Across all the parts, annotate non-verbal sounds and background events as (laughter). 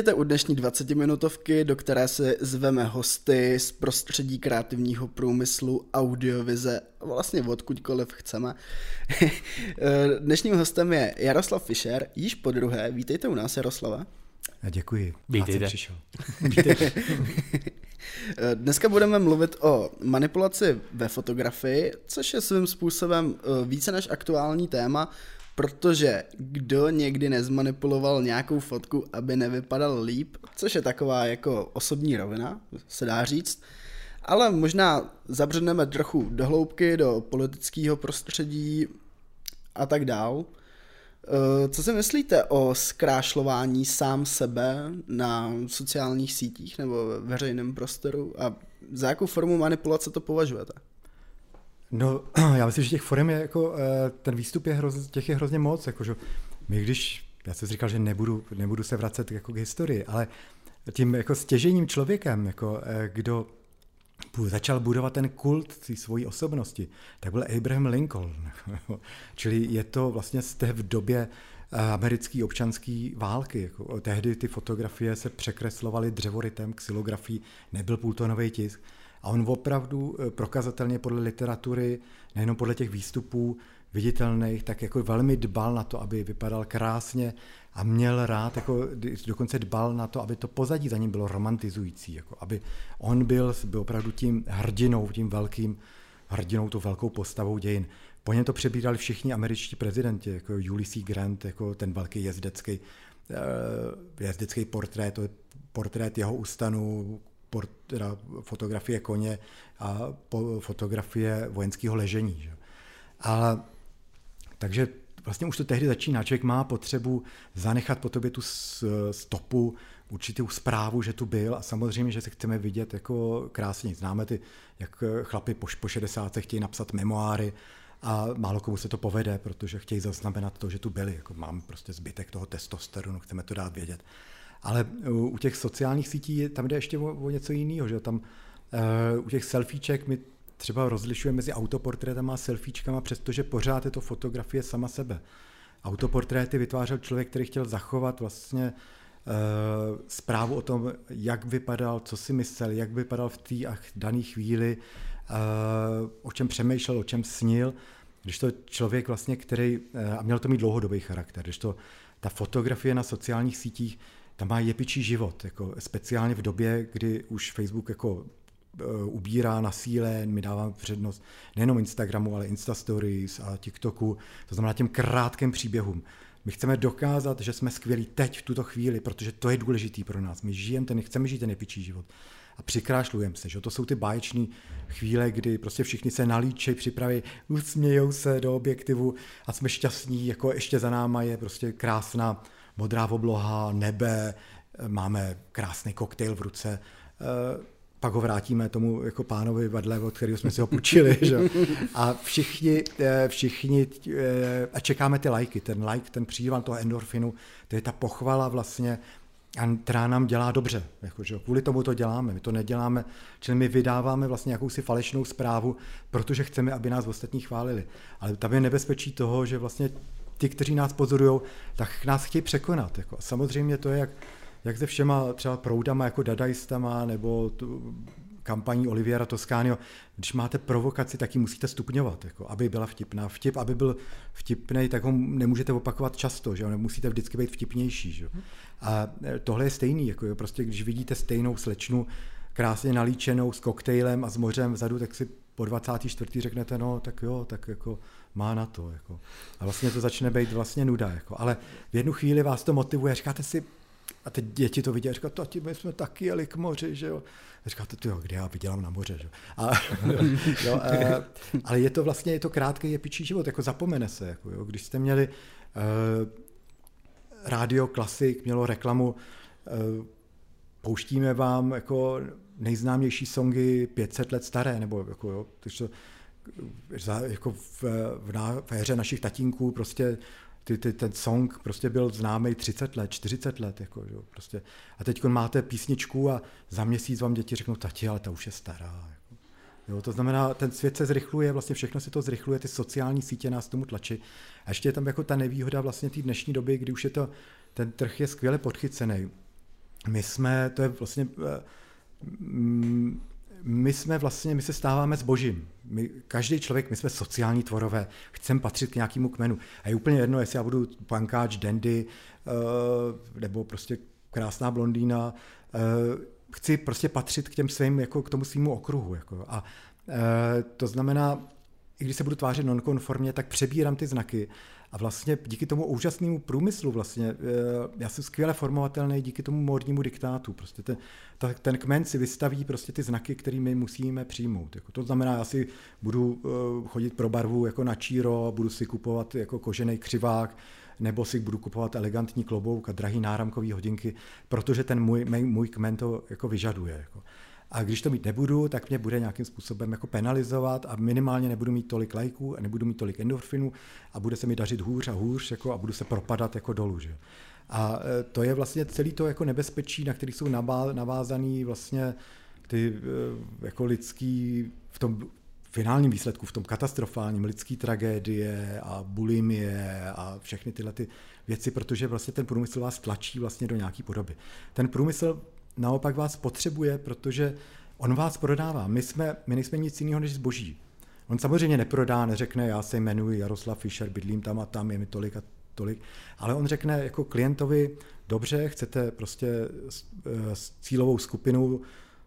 Vítejte u dnešní 20-minutovky, do které si zveme hosty z prostředí kreativního průmyslu, audiovize, vlastně odkudkoliv chceme. (laughs) Dnešním hostem je Jaroslav Fischer, již po druhé. Vítejte u nás, Jaroslava. Děkuji. Vítejte. Přišel. Vítejte. (laughs) Dneska budeme mluvit o manipulaci ve fotografii, což je svým způsobem eh, více než aktuální téma, protože kdo někdy nezmanipuloval nějakou fotku, aby nevypadal líp, což je taková jako osobní rovina, se dá říct, ale možná zabředneme trochu do hloubky, do politického prostředí a tak dál. Eh, co si myslíte o zkrášlování sám sebe na sociálních sítích nebo ve veřejném prostoru a za jakou formu manipulace to považujete? No, (clears throat) já myslím, že těch forem je jako, eh, ten výstup je hroz, těch je hrozně moc, jako, že my když, já jsem říkal, že nebudu, nebudu se vracet jako k historii, ale tím jako stěžením člověkem, jako, eh, kdo začal budovat ten kult té svojí osobnosti, tak byl Abraham Lincoln. (laughs) Čili je to vlastně té v době eh, americké občanské války. Jako, tehdy ty fotografie se překreslovaly dřevoritem, xylografií, nebyl půltonový tisk. A on opravdu eh, prokazatelně podle literatury, nejenom podle těch výstupů viditelných, tak jako velmi dbal na to, aby vypadal krásně a měl rád, jako dokonce dbal na to, aby to pozadí za ním bylo romantizující, jako aby on byl, byl opravdu tím hrdinou, tím velkým hrdinou, tou velkou postavou dějin. Po něm to přebírali všichni američtí prezidenti, jako Ulysses Grant, jako ten velký jezdecký, eh, jezdecký portrét, to je portrét jeho ústanu, port, teda fotografie koně a fotografie vojenského ležení. Že? Ale takže vlastně už to tehdy začíná. Člověk má potřebu zanechat po tobě tu stopu, určitou zprávu, že tu byl a samozřejmě, že se chceme vidět jako krásně. Známe ty, jak chlapi po, po 60 chtějí napsat memoáry a málo komu se to povede, protože chtějí zaznamenat to, že tu byli. Jako mám prostě zbytek toho testosteronu, chceme to dát vědět. Ale u těch sociálních sítí tam jde ještě o, o něco jiného, že tam uh, u těch selfieček my třeba rozlišuje mezi autoportrétama a selfiečkama, přestože pořád je to fotografie sama sebe. Autoportréty vytvářel člověk, který chtěl zachovat vlastně e, zprávu o tom, jak vypadal, co si myslel, jak vypadal v té dané chvíli, e, o čem přemýšlel, o čem snil. Když to člověk vlastně, který, a měl to mít dlouhodobý charakter, když to ta fotografie na sociálních sítích, tam má jepičí život, jako speciálně v době, kdy už Facebook jako Eh, ubírá na síle, my dáváme přednost nejenom Instagramu, ale Insta Stories a TikToku, to znamená těm krátkým příběhům. My chceme dokázat, že jsme skvělí teď, v tuto chvíli, protože to je důležitý pro nás. My žijeme ten, chceme žít ten epičí život. A přikrášlujeme se, že to jsou ty báječné chvíle, kdy prostě všichni se nalíčej, připraví, usmějou se do objektivu a jsme šťastní, jako ještě za náma je prostě krásná modrá obloha, nebe, máme krásný koktejl v ruce eh, pak ho vrátíme tomu jako pánovi vedle, od kterého jsme si ho půjčili. Že? A všichni, eh, všichni, eh, a čekáme ty lajky, ten like, ten přívan toho endorfinu, to je ta pochvala vlastně, která nám dělá dobře. Jako, že? Kvůli tomu to děláme, my to neděláme, čili my vydáváme vlastně jakousi falešnou zprávu, protože chceme, aby nás ostatní chválili. Ale tam je nebezpečí toho, že vlastně ti, kteří nás pozorují, tak nás chtějí překonat. Jako. Samozřejmě to je jak jak se všema třeba proudama jako dadaistama nebo tu kampaní Oliviera Toscánio, když máte provokaci, tak ji musíte stupňovat, jako, aby byla vtipná. Vtip, aby byl vtipný, tak ho nemůžete opakovat často, že musíte vždycky být vtipnější. Že? A e, tohle je stejný, jako, jo, prostě když vidíte stejnou slečnu, krásně nalíčenou s koktejlem a s mořem vzadu, tak si po 24. řeknete, no tak jo, tak jako má na to. Jako. A vlastně to začne být vlastně nuda. Jako. Ale v jednu chvíli vás to motivuje, říkáte si, a teď děti to vidí a říkají, tati, my jsme taky jeli k moři, že jo. A říkáte, jo, kde já vydělám na moře, že a, (laughs) jo. A, ale je to vlastně, je to krátký jepičí život, jako zapomene se, jako jo. Když jste měli uh, rádio Klasik, mělo reklamu, uh, pouštíme vám jako nejznámější songy 500 let staré, nebo jako jo, to, za, jako v, v, na, v éře našich tatínků prostě ty, ty, ten song prostě byl známý 30 let, 40 let. Jako, jo, prostě. A teď máte písničku a za měsíc vám děti řeknou, tati, ale ta už je stará. Jako. Jo, to znamená, ten svět se zrychluje, vlastně všechno se to zrychluje, ty sociální sítě nás tomu tlačí. A ještě je tam jako ta nevýhoda vlastně té dnešní doby, kdy už je to, ten trh je skvěle podchycený. My jsme, to je vlastně, eh, mm, my jsme vlastně, my se stáváme s božím. My, každý člověk, my jsme sociální tvorové, chceme patřit k nějakému kmenu. A je úplně jedno, jestli já budu pankáč, dandy, uh, nebo prostě krásná blondýna, uh, chci prostě patřit k těm svým, jako k tomu svýmu okruhu. Jako. A to znamená, i když se budu tvářit nonkonformně, tak přebírám ty znaky a vlastně díky tomu úžasnému průmyslu vlastně, eh, já jsem skvěle formovatelný díky tomu módnímu diktátu. Prostě ten, ta, ten kmen si vystaví prostě ty znaky, které my musíme přijmout. Jako to znamená, já si budu uh, chodit pro barvu jako na číro, budu si kupovat jako kožený křivák, nebo si budu kupovat elegantní klobouk a drahý náramkový hodinky, protože ten můj, můj kmen to jako vyžaduje. Jako. A když to mít nebudu, tak mě bude nějakým způsobem jako penalizovat a minimálně nebudu mít tolik lajků a nebudu mít tolik endorfinů a bude se mi dařit hůř a hůř jako a budu se propadat jako dolů. Že? A e, to je vlastně celý to jako nebezpečí, na který jsou navázaný vlastně ty e, jako lidský v tom finálním výsledku, v tom katastrofálním lidský tragédie a bulimie a všechny tyhle ty věci, protože vlastně ten průmysl vás tlačí vlastně do nějaký podoby. Ten průmysl naopak vás potřebuje, protože on vás prodává. My, jsme, my nejsme nic jiného než zboží. On samozřejmě neprodá, neřekne, já se jmenuji Jaroslav Fischer, bydlím tam a tam, je mi tolik a tolik, ale on řekne jako klientovi, dobře, chcete prostě s, eh, s cílovou skupinu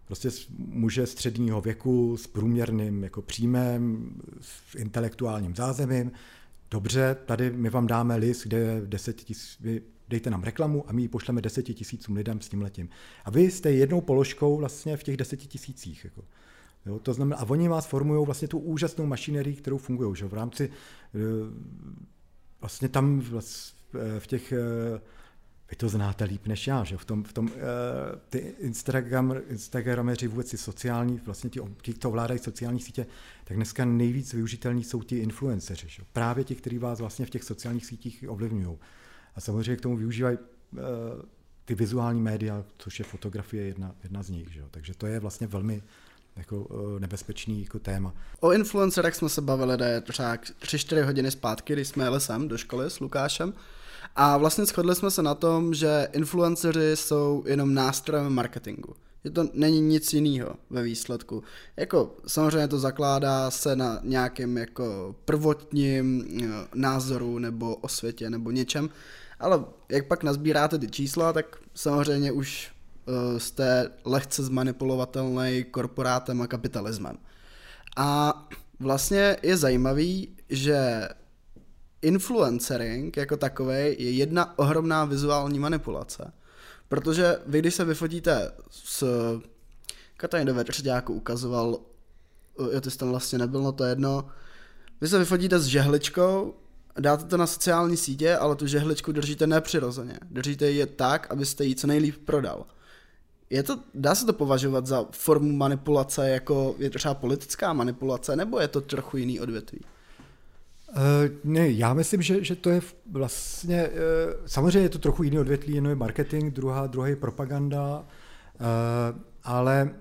prostě muže středního věku s průměrným jako příjmem, s intelektuálním zázemím, dobře, tady my vám dáme list, kde je 10 tisíc, dejte nám reklamu a my ji pošleme deseti tisícům lidem s tím letím. A vy jste jednou položkou vlastně v těch deseti tisících. Jako. Jo, to znamená, a oni vás formují vlastně tu úžasnou mašinerii, kterou fungují. Že? V rámci eh, vlastně tam v těch eh, vy to znáte líp než já, že v tom, v tom ty Instagram, Instagrameři, vůbec ty sociální, vlastně ti, ti, kdo ovládají sociální sítě, tak dneska nejvíc využitelní jsou ti influenceři, že? právě ti, kteří vás vlastně v těch sociálních sítích ovlivňují. A samozřejmě k tomu využívají uh, ty vizuální média, což je fotografie jedna, jedna z nich. Že? Takže to je vlastně velmi jako uh, nebezpečný jako téma. O influencerech jsme se bavili je třeba 3-4 hodiny zpátky, když jsme jeli sem do školy s Lukášem. A vlastně shodli jsme se na tom, že influenceři jsou jenom nástrojem marketingu. Že to není nic jiného ve výsledku. Jako samozřejmě to zakládá se na nějakém jako prvotním eh, názoru nebo osvětě nebo něčem, ale jak pak nazbíráte ty čísla, tak samozřejmě už uh, jste lehce zmanipulovatelný korporátem a kapitalismem. A vlastně je zajímavý, že influencering jako takový je jedna ohromná vizuální manipulace. Protože vy, když se vyfotíte s... Katajn do Vetřďáku ukazoval, jo, ty jsi tam vlastně nebyl, no to jedno, vy se vyfotíte s žehličkou, dáte to na sociální sítě, ale tu žehličku držíte nepřirozeně. Držíte ji tak, abyste ji co nejlíp prodal. Je to, dá se to považovat za formu manipulace, jako je třeba politická manipulace, nebo je to trochu jiný odvětví? Uh, ne, já myslím, že, že to je vlastně, uh, samozřejmě je to trochu jiný odvětví, jedno je marketing, druhá, druhá je propaganda, uh, ale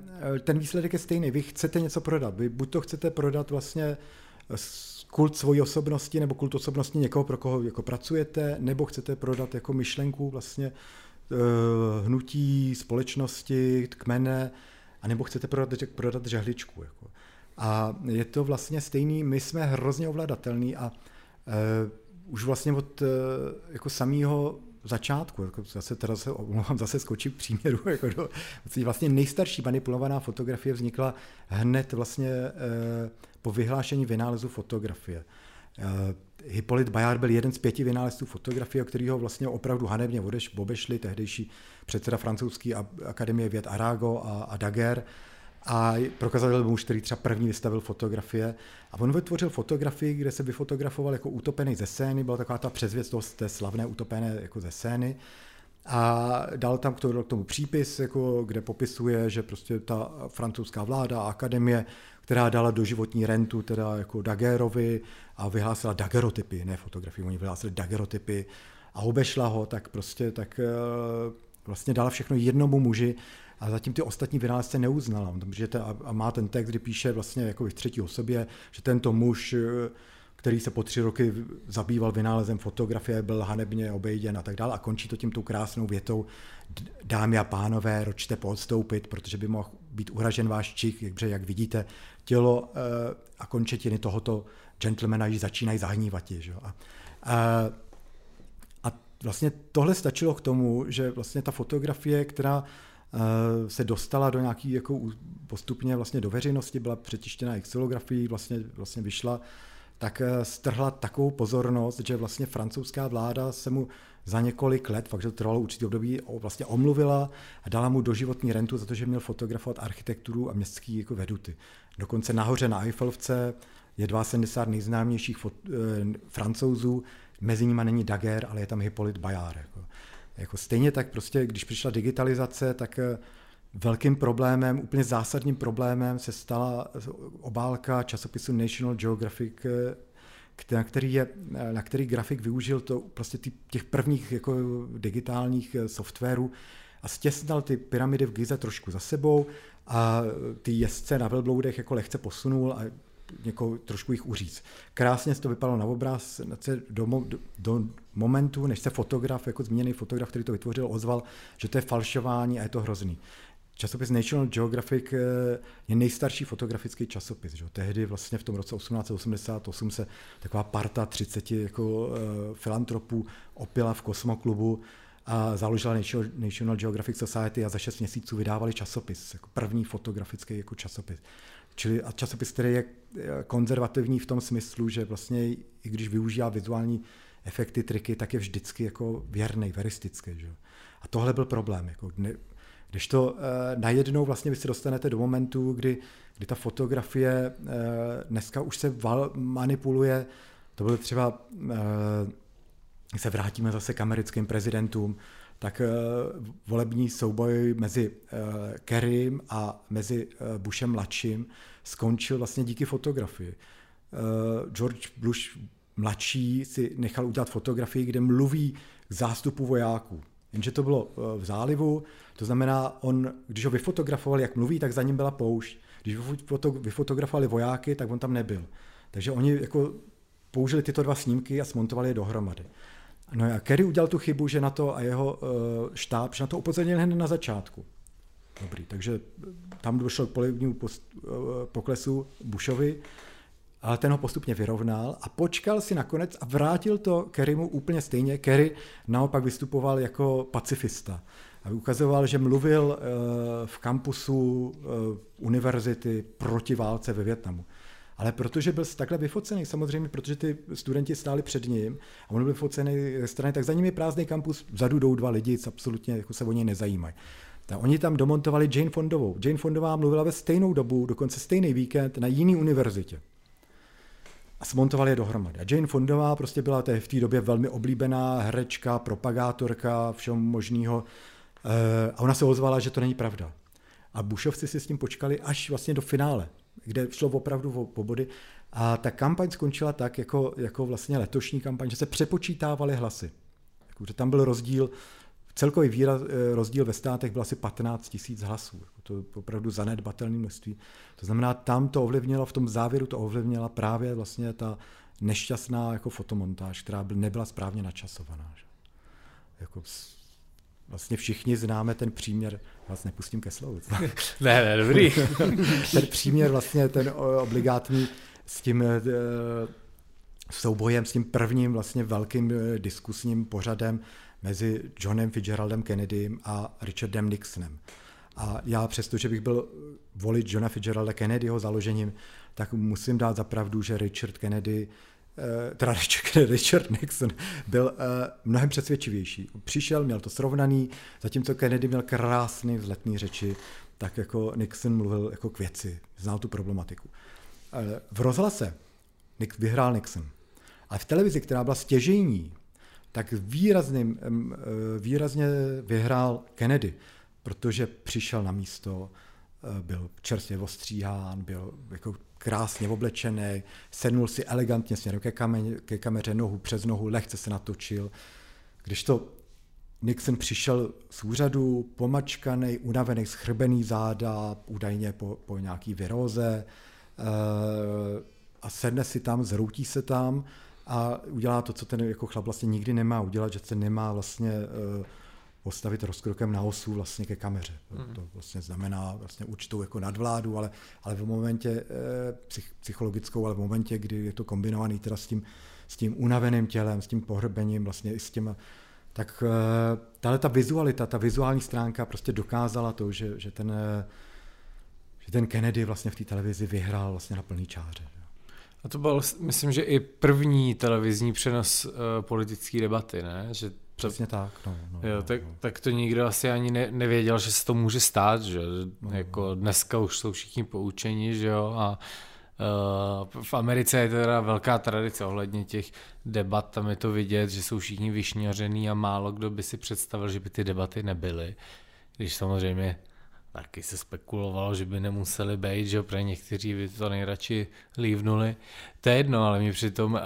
ten výsledek je stejný. Vy chcete něco prodat. Vy buď to chcete prodat vlastně kult svojí osobnosti nebo kult osobnosti někoho, pro koho jako pracujete, nebo chcete prodat jako myšlenku vlastně hnutí, společnosti, kmene, anebo chcete prodat, prodat žehličku. Jako. A je to vlastně stejný, my jsme hrozně ovladatelní a uh, už vlastně od uh, jako samého začátku, jako zase teda se omlouvám, zase skočí k příměru, (laughs) jako do, vlastně nejstarší manipulovaná fotografie vznikla hned vlastně uh, po vyhlášení vynálezu fotografie. Uh, Hippolyt Bayard byl jeden z pěti vynálezců fotografie, o kterého vlastně opravdu hanebně odeš, obešli tehdejší předseda francouzské akademie věd Arago a, a Daguerre a prokazatelný muž, který třeba první vystavil fotografie. A on vytvořil fotografii, kde se vyfotografoval jako utopený ze scény, byla taková ta přezvěst té slavné utopené jako ze scény. A dal tam k tomu, k tomu přípis, jako, kde popisuje, že prostě ta francouzská vláda a akademie, která dala do životní rentu teda jako Daguerrovi a vyhlásila dagerotypy, ne fotografii, oni vyhlásili dagerotypy a obešla ho, tak prostě tak eh, vlastně dala všechno jednomu muži a zatím ty ostatní vynálezce neuznala. Protože te, a má ten text, kdy píše vlastně jako v třetí osobě, že tento muž, který se po tři roky zabýval vynálezem fotografie, byl hanebně obejděn a tak dále a končí to tím tou krásnou větou dámy a pánové, ročte poodstoupit, protože by mohl být uražen váš čich, jak, jak vidíte, tělo eh, a končetiny tohoto gentlemana již začínají zahnívat. Že? A, a, a vlastně tohle stačilo k tomu, že vlastně ta fotografie, která eh, se dostala do nějaký jako postupně vlastně do veřejnosti, byla přetištěna xylografií, vlastně, vlastně vyšla, tak eh, strhla takovou pozornost, že vlastně francouzská vláda se mu za několik let, fakt, že to trvalo určitý období, vlastně omluvila a dala mu doživotní rentu za to, že měl fotografovat architekturu a městský jako veduty. Dokonce nahoře na Eiffelovce je 72 nejznámějších fot, e, francouzů, mezi nimi není Daguerre, ale je tam Hippolyte Bayard. Jako. Jako stejně tak prostě, když přišla digitalizace, tak eh, velkým problémem, úplně zásadním problémem se stala obálka časopisu National Geographic eh, na který, je, na který grafik využil to, prostě těch prvních jako digitálních eh, softwarů a stěsnal ty pyramidy v Gize trošku za sebou a ty jezdce na velbloudech jako lehce posunul a někoho trošku jich uříct. Krásně to vypadalo na obraz do, do, do momentu, než se fotograf, jako zmíněný fotograf, který to vytvořil, ozval, že to je falšování a je to hrozný. Časopis National Geographic eh, je nejstarší fotografický časopis. Že? Tehdy vlastně v tom roce 1888 se taková parta 30 jako, uh, filantropů opila v kosmoklubu a založila National Geographic Society a za 6 měsíců vydávali časopis, jako první fotografický jako časopis. Čili a časopis, který je konzervativní v tom smyslu, že vlastně i když využívá vizuální efekty, triky, tak je vždycky jako věrný, veristický. Že? A tohle byl problém. Jako když to eh, najednou vlastně vy se dostanete do momentu, kdy, kdy ta fotografie eh, dneska už se val, manipuluje, to bylo třeba, eh, se vrátíme zase k americkým prezidentům, tak eh, volební souboj mezi eh, Kerrym a mezi eh, Bushem mladším skončil vlastně díky fotografii. George Bush mladší si nechal udělat fotografii, kde mluví k zástupu vojáků. Jenže to bylo v zálivu, to znamená, on, když ho vyfotografovali, jak mluví, tak za ním byla poušť. Když vyfotografovali vojáky, tak on tam nebyl. Takže oni jako použili tyto dva snímky a smontovali je dohromady. No a Kerry udělal tu chybu, že na to a jeho uh, štáb, že na to upozornil hned na začátku. Dobrý, takže tam došlo k polivnímu uh, poklesu Bushovi, ten ho postupně vyrovnal a počkal si nakonec a vrátil to Kerrymu úplně stejně. Kerry naopak vystupoval jako pacifista a ukazoval, že mluvil uh, v kampusu uh, univerzity proti válce ve Větnamu. Ale protože byl takhle vyfocený, samozřejmě, protože ty studenti stáli před ním a on byl vyfocený ze strany, tak za ním je prázdný kampus, vzadu jdou dva lidi, co absolutně jako se o něj nezajímají. Tak oni tam domontovali Jane Fondovou. Jane Fondová mluvila ve stejnou dobu, dokonce stejný víkend na jiný univerzitě. A smontovali je dohromady. A Jane Fondová prostě byla v té době velmi oblíbená herečka, propagátorka, všem možného. Eh, a ona se ozvala, že to není pravda. A Bushovci si s tím počkali až vlastně do finále kde šlo opravdu o, o body. A ta kampaň skončila tak, jako, jako vlastně letošní kampaň, že se přepočítávaly hlasy. Jako, že tam byl rozdíl, celkový výraz, eh, rozdíl ve státech byl asi 15 tisíc hlasů. Jako, to je opravdu zanedbatelné množství. To znamená, tam to ovlivnilo, v tom závěru to ovlivnila právě vlastně ta nešťastná jako fotomontáž, která byl, nebyla správně načasovaná. Že? Jako, vlastně všichni známe ten příměr, vás nepustím ke slovu. (laughs) (laughs) ne, ne, dobrý. (laughs) ten příměr vlastně, ten obligátní s tím e, soubojem, s tím prvním vlastně velkým e, diskusním pořadem mezi Johnem Fitzgeraldem Kennedym a Richardem Nixonem. A já přesto, že bych byl volit Johna Fitzgeralda Kennedyho založením, tak musím dát za pravdu, že Richard Kennedy Eh, teda (laughs) Richard Nixon, byl eh, mnohem přesvědčivější. Přišel, měl to srovnaný, zatímco Kennedy měl krásný vzletný řeči, tak jako Nixon mluvil jako k věci, znal tu problematiku. Eh, v rozhlase vyhrál Nixon, ale v televizi, která byla stěžejní, tak výrazným, výrazně vyhrál Kennedy, protože přišel na místo, byl čerstvě ostříhán, byl jako krásně oblečený, sednul si elegantně směrem ke, kameře, ke kameře, nohu přes nohu, lehce se natočil. Když to Nixon přišel z úřadu, pomačkaný, unavený, schrbený záda, údajně po, po nějaký viróze, e, a sedne si tam, zhroutí se tam a udělá to, co ten jako chlap vlastně nikdy nemá udělat, že se nemá vlastně uh, postavit rozkrokem na osu vlastně ke kameře. Mm. To vlastně znamená vlastně určitou jako nadvládu, ale, ale v momentě e, psych, psychologickou, ale v momentě, kdy je to kombinovaný teda s tím, s tím unaveným tělem, s tím pohrbením, vlastně i s těma, tak e, tahle ta vizualita, ta vizuální stránka prostě dokázala to, že, že ten že ten Kennedy vlastně v té televizi vyhrál vlastně na plný čáře. A to byl, myslím, že i první televizní přenos uh, politické debaty, ne? Že Přesně tak. No, no, jo, no, tak, no. tak to nikdo asi ani ne, nevěděl, že se to může stát, že No, jako dneska už jsou všichni poučeni, že jo, a uh, v Americe je teda velká tradice ohledně těch debat, tam je to vidět, že jsou všichni vyšňařený a málo kdo by si představil, že by ty debaty nebyly, když samozřejmě taky se spekulovalo, že by nemuseli být, že pro někteří by to nejradši lívnuli. To je jedno, ale mi při tom uh,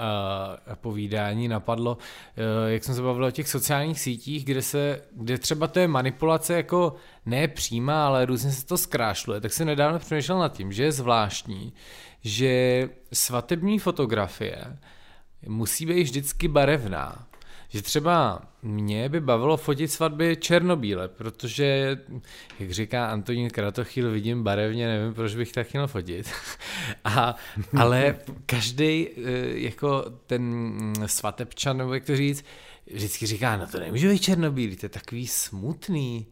povídání napadlo, uh, jak jsem se bavil o těch sociálních sítích, kde, se, kde třeba to je manipulace jako ne přímá, ale různě se to zkrášluje, tak jsem nedávno přemýšlel nad tím, že je zvláštní, že svatební fotografie musí být vždycky barevná že třeba mě by bavilo fotit svatby černobíle, protože, jak říká Antonín Kratochýl, vidím barevně, nevím, proč bych tak měl fotit. (laughs) A, ale každý jako ten svatebčan, nebo jak to říct, vždycky říká, no to nemůže být černobílý, to je takový smutný.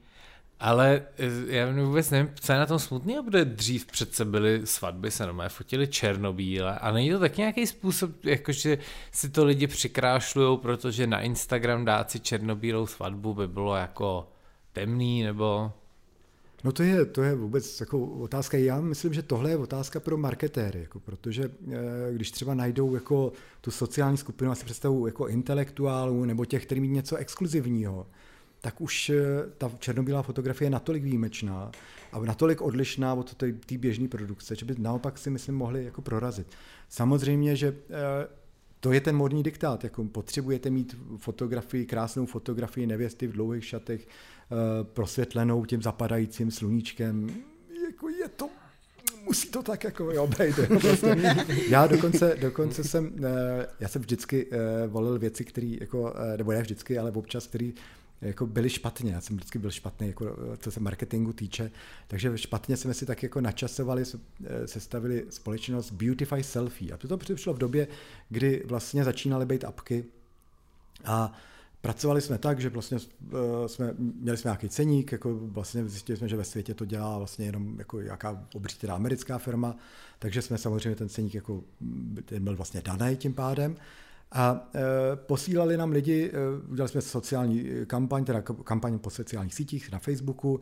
Ale eh, já vůbec nevím, co je na tom smutný, protože dřív přece byly svatby, se normálně fotili černobíle a není to tak nějaký způsob, jakože si to lidi přikrášlují, protože na Instagram dát si černobílou svatbu by bylo jako temný nebo... No to je, to je vůbec jako otázka. Já myslím, že tohle je otázka pro marketéry, jako protože eh, když třeba najdou jako tu sociální skupinu, asi představu jako intelektuálů nebo těch, kteří mít něco exkluzivního, tak už eh, ta černobílá fotografie je natolik výjimečná a natolik odlišná od té běžné produkce, že by naopak si myslím mohli jako prorazit. Samozřejmě, že eh, to je ten modní diktát, jako potřebujete mít fotografii, krásnou fotografii nevěsty v dlouhých šatech, eh, prosvětlenou tím zapadajícím sluníčkem, jako je to musí to tak jako jo, být. Prostě. Já dokonce, dokonce jsem, já jsem vždycky volil věci, které, jako, nebo ne vždycky, ale občas, který jako byli špatně. Já jsem vždycky byl špatný, jako, co se marketingu týče. Takže špatně jsme si tak jako načasovali, eh, sestavili společnost Beautify Selfie. A to přišlo v době, kdy vlastně začínaly být apky a Pracovali jsme tak, že vlastně eh, jsme, měli jsme nějaký ceník, jako vlastně zjistili jsme, že ve světě to dělá vlastně jenom jako jaká obří americká firma, takže jsme samozřejmě ten ceník jako, ten byl vlastně daný tím pádem. A e, posílali nám lidi, e, udělali jsme sociální kampaň, teda kampaň po sociálních sítích na Facebooku,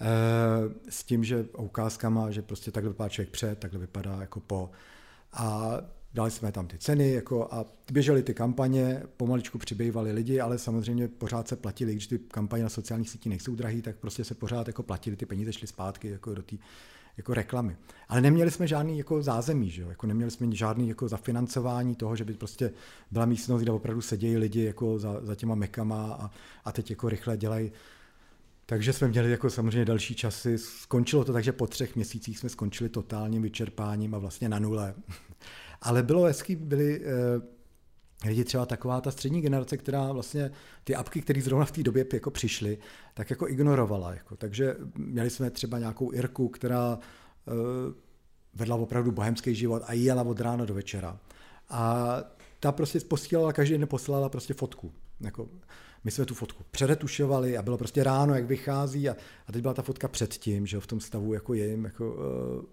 e, s tím, že ukázkama, že prostě takhle vypadá člověk před, takhle vypadá jako po. A dali jsme tam ty ceny jako a běžely ty kampaně, pomaličku přibývali lidi, ale samozřejmě pořád se platili, když ty kampaně na sociálních sítích nejsou drahé, tak prostě se pořád jako platili, ty peníze šly zpátky jako do té jako reklamy. Ale neměli jsme žádný jako zázemí, že jo? Jako neměli jsme žádný jako zafinancování toho, že by prostě byla místnost, kde opravdu sedějí lidi jako za, za těma mekama a, a teď jako rychle dělají takže jsme měli jako samozřejmě další časy. Skončilo to tak, že po třech měsících jsme skončili totálním vyčerpáním a vlastně na nule. (laughs) Ale bylo hezký, byli eh, lidi třeba taková ta střední generace, která vlastně ty apky, které zrovna v té době jako přišly, tak jako ignorovala. Jako. Takže měli jsme třeba nějakou Irku, která eh, vedla opravdu bohemský život a jela od rána do večera. A ta prostě posílala, každý den poslala prostě fotku. Jako, my jsme tu fotku předetušovali a bylo prostě ráno, jak vychází a, a teď byla ta fotka předtím, že v tom stavu jako jim, jako, uh,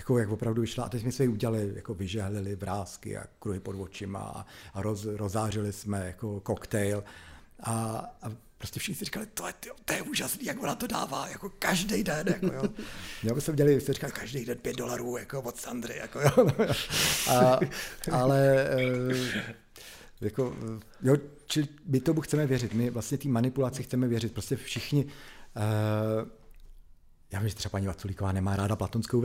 jako jak opravdu vyšla. A teď jsme si ji udělali, jako vyžehlili vrázky a kruhy pod očima a, a roz, rozářili jsme jako koktejl. A, a prostě všichni si říkali, to je, to je úžasný, jak ona to dává, jako každý den, jako jo. (laughs) Já bychom dělali, jste říkali, každý den pět dolarů, jako od Sandry, jako jo. A, ale eh, jako, jo, čili my tomu chceme věřit, my vlastně té manipulaci chceme věřit, prostě všichni, uh, já vím, že třeba paní Vaculíková nemá ráda platonskou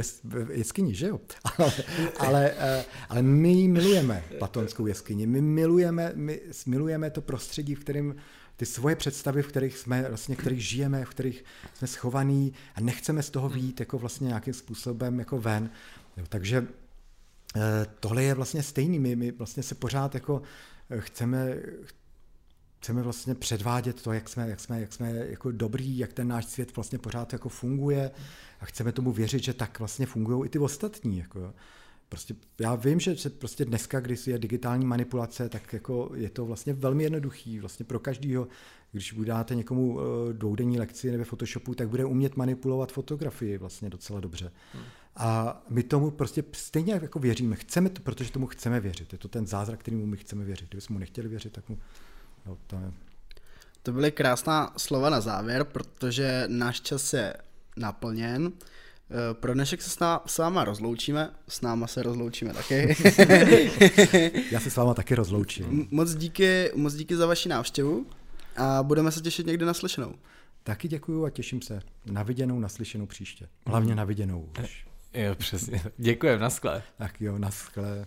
jeskyni, že jo? (laughs) Ale, ale, eh, ale my ji milujeme, platonskou jeskyni. My milujeme, my milujeme to prostředí, v kterém ty svoje představy, v kterých jsme, vlastně, v kterých žijeme, v kterých jsme schovaní a nechceme z toho výjít jako vlastně nějakým způsobem jako ven. Jo, takže tohle je vlastně stejný. My, my vlastně se pořád jako chceme, chceme vlastně předvádět to, jak jsme, jak jsme, jak jsme jako dobrý, jak ten náš svět vlastně pořád jako funguje a chceme tomu věřit, že tak vlastně fungují i ty ostatní. Jako. Prostě já vím, že, prostě dneska, když je digitální manipulace, tak jako je to vlastně velmi jednoduchý vlastně pro každýho. Když dáte někomu eh, dvoudenní lekci nebo Photoshopu, tak bude umět manipulovat fotografii vlastně docela dobře. Hmm. A my tomu prostě stejně jako věříme. Chceme to, protože tomu chceme věřit. Je to ten zázrak, kterýmu my chceme věřit. Kdybychom mu nechtěli věřit, tak mu... No, to, je... to byly krásná slova na závěr, protože náš čas je naplněn. Eh, pro dnešek se s, ná, s váma rozloučíme, s náma se rozloučíme taky. (laughs) Já se s váma taky rozloučím. Moc díky, moc díky za vaši návštěvu a budeme se těšit někdy na slyšenou. Taky děkuju a těším se na viděnou, naslyšenou příště. Hlavně na viděnou už. Jo, přesně. Děkujem, naschle. Tak jo, naschle.